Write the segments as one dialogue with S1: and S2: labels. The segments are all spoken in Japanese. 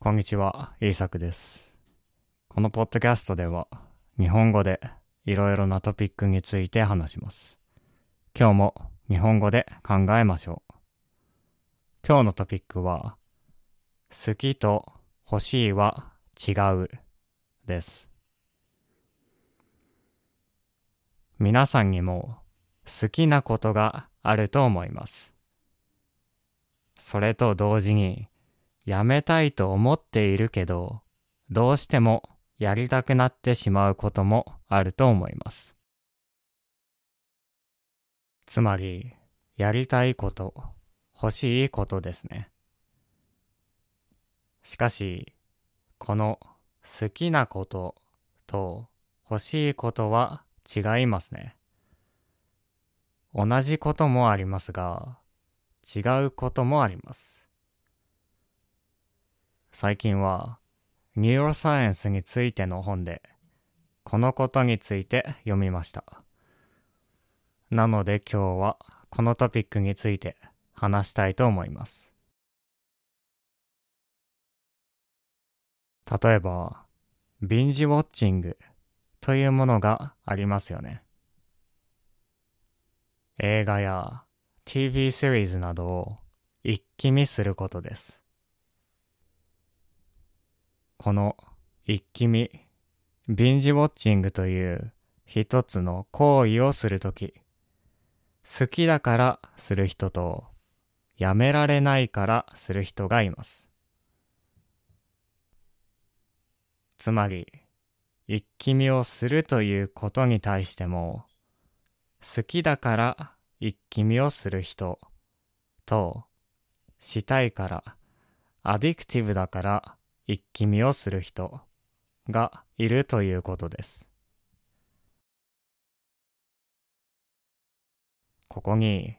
S1: こんにちは、イーサクです。このポッドキャストでは、日本語でいろいろなトピックについて話します。今日も日本語で考えましょう。今日のトピックは、好きと欲しいは違うです。皆さんにも好きなことがあると思います。それと同時に、やめたいと思っているけど、どうしてもやりたくなってしまうこともあると思います。つまり、やりたいこと、欲しいことですね。しかし、この好きなことと欲しいことは違いますね。同じこともありますが、違うこともあります。最近はニューロサイエンスについての本でこのことについて読みました。なので今日はこのトピックについて話したいと思います。例えば、ビンジウォッチングというものがありますよね。映画や TV シリーズなどを一気見することです。この一気見、ビンジウォッチングという一つの行為をするとき、好きだからする人と、やめられないからする人がいます。つまり、一気見をするということに対しても、好きだから一気見をする人と、したいから、アディクティブだから一気見をする人がいるということです。ここに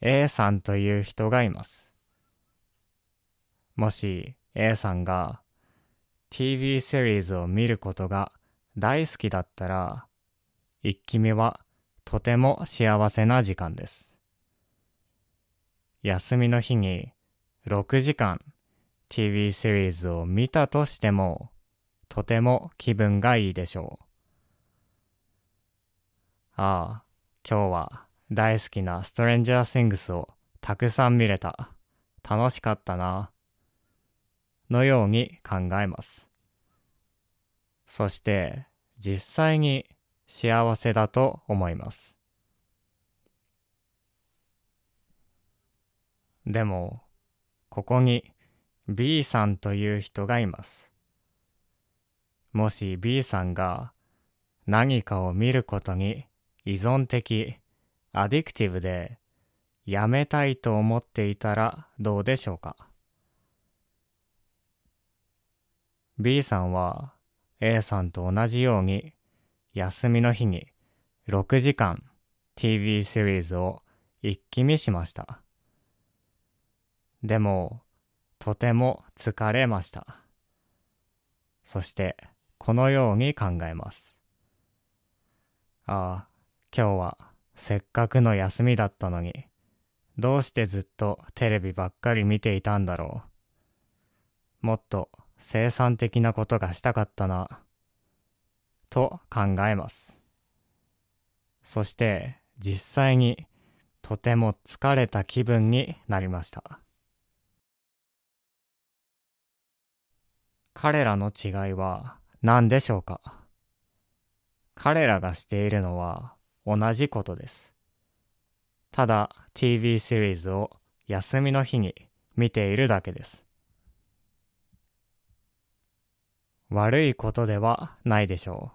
S1: A さんという人がいます。もし A さんが TV シリーズを見ることが大好きだったら、一気見はとても幸せな時間です。休みの日に6時間 TV シリーズを見たとしても、とても気分がいいでしょう。ああ、今日は大好きなストレンジャー・シングスをたくさん見れた。楽しかったな。のように考えます。そして、実際に幸せだと思います。でも、ここに B さんという人がいます。もし B さんが何かを見ることに依存的、アディクティブでやめたいと思っていたらどうでしょうか ?B さんは A さんと同じように休みの日に6時間 TV シリーズを一気見しました。でも、とても疲れました。そして、このように考えます。ああ、今日はせっかくの休みだったのに、どうしてずっとテレビばっかり見ていたんだろう。もっと生産的なことがしたかったな。と考えます。そして、実際にとても疲れた気分になりました。彼らの違いは何でしょうか？彼らがしているのは同じことです。ただ TV シリーズを休みの日に見ているだけです。悪いことではないでしょ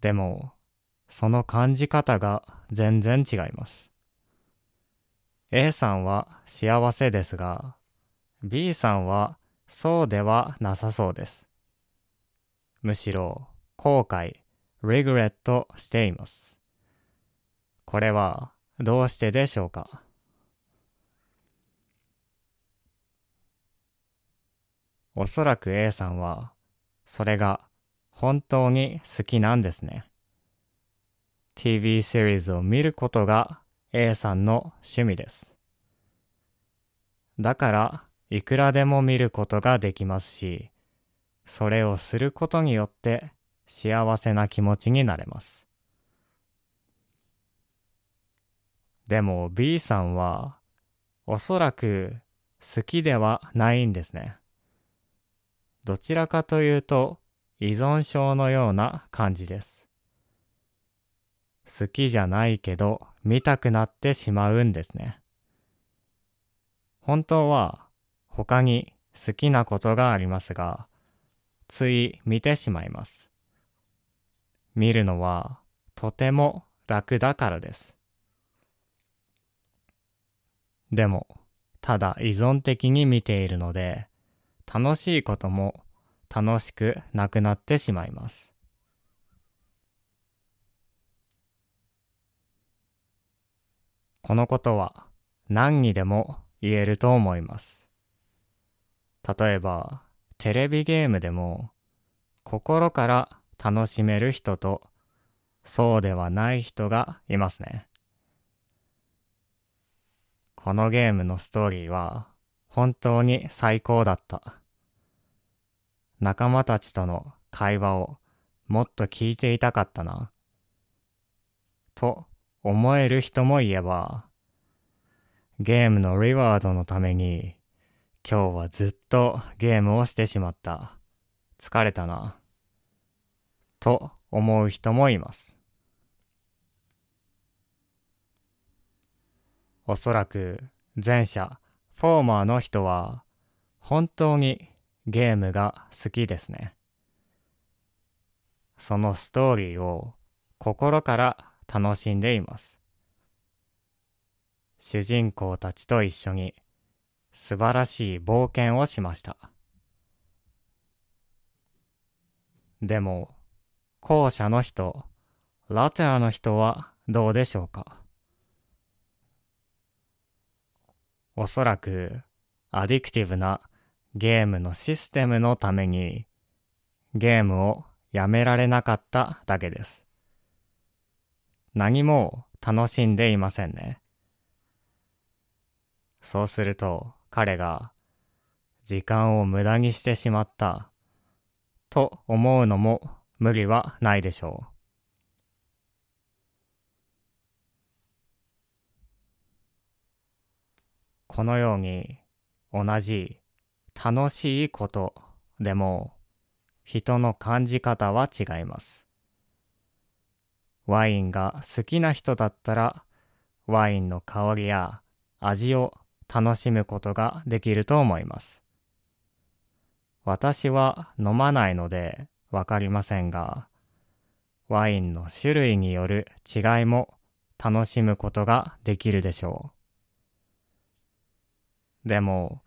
S1: う。でも、その感じ方が全然違います。A さんは幸せですが、B さんはそうではなさそうです。むしろ後悔、regret しています。これはどうしてでしょうか？おそらく A さんはそれが本当に好きなんですね。TV シリーズを見ることが A さんの趣味です。だからいくらでも見ることができますし、それをすることによって幸せな気持ちになれます。でも B さんはおそらく好きではないんですね。どちらかというと依存症のような感じです。好きじゃないけど見たくなってしまうんですね。本当は他に好きなことがありますが、つい見てしまいます。見るのはとても楽だからです。でも、ただ依存的に見ているので、楽しいことも楽しくなくなってしまいます。このことは何にでも言えると思います。例えば、テレビゲームでも心から楽しめる人とそうではない人がいますね。このゲームのストーリーは本当に最高だった。仲間たちとの会話をもっと聞いていたかったな。と思える人もいれば、ゲームのリワードのために今日はずっとゲームをしてしまった。疲れたな。と思う人もいます。おそらく前者、フォーマーの人は本当にゲームが好きですね。そのストーリーを心から楽しんでいます。主人公たちと一緒に素晴らしい冒険をしました。でも、後者の人、ラテラの人はどうでしょうか？おそらくアディクティブなゲームのシステムのためにゲームをやめられなかっただけです。何も楽しんでいませんね。そうすると彼が時間を無駄にしてしまったと思うのも無理はないでしょう。このように同じ楽しいことでも人の感じ方は違います。ワインが好きな人だったらワインの香りや味を楽しむことができると思います。私は飲まないのでわかりませんが、ワインの種類による違いも楽しむことができるでしょう。でも、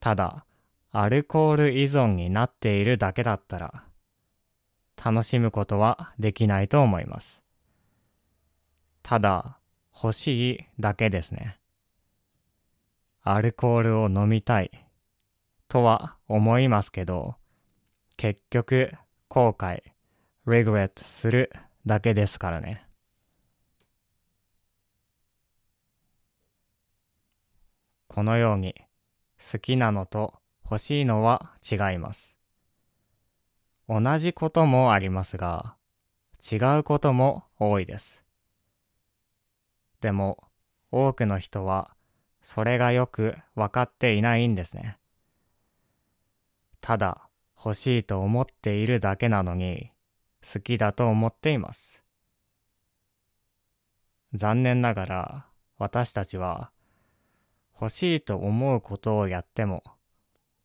S1: ただ、アルコール依存になっているだけだったら、楽しむことはできないと思います。ただ、欲しいだけですね。アルコールを飲みたいとは思いますけど、結局後悔、regret するだけですからね。このように好きなのと欲しいのは違います。同じこともありますが、違うことも多いです。でも、多くの人はそれがよくわかっていないんですね。ただ欲しいと思っているだけなのに好きだと思っています。残念ながら私たちは欲しいと思うことをやっても、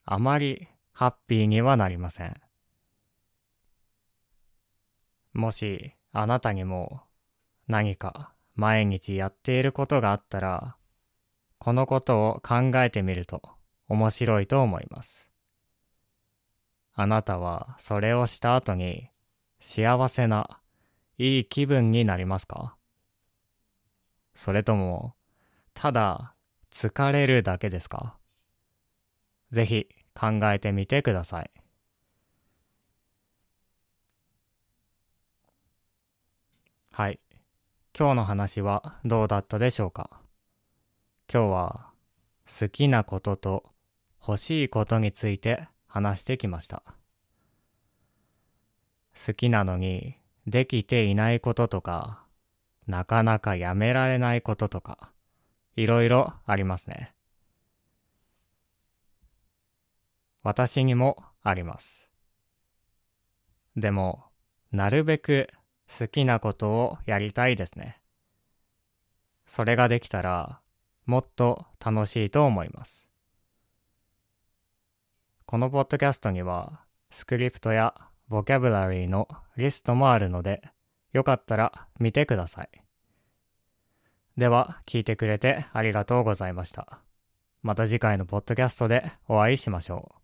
S1: あまりハッピーにはなりません。もしあなたにも何か毎日やっていることがあったら、このことを考えてみると面白いと思います。あなたはそれをした後に幸せないい気分になりますか？それともただ疲れるだけですか？ぜひ考えてみてください。はい。今日の話はどうだったでしょうか？今日は好きなことと欲しいことについて話してきました。好きなのにできていないこととか、なかなかやめられないこととか、いろいろありますね。私にもあります。でも、なるべく好きなことをやりたいですね。それができたら、もっと楽しいと思います。このポッドキャストには、スクリプトやボキャブラリーのリストもあるので、よかったら見てください。では、聞いてくれてありがとうございました。また次回のポッドキャストでお会いしましょう。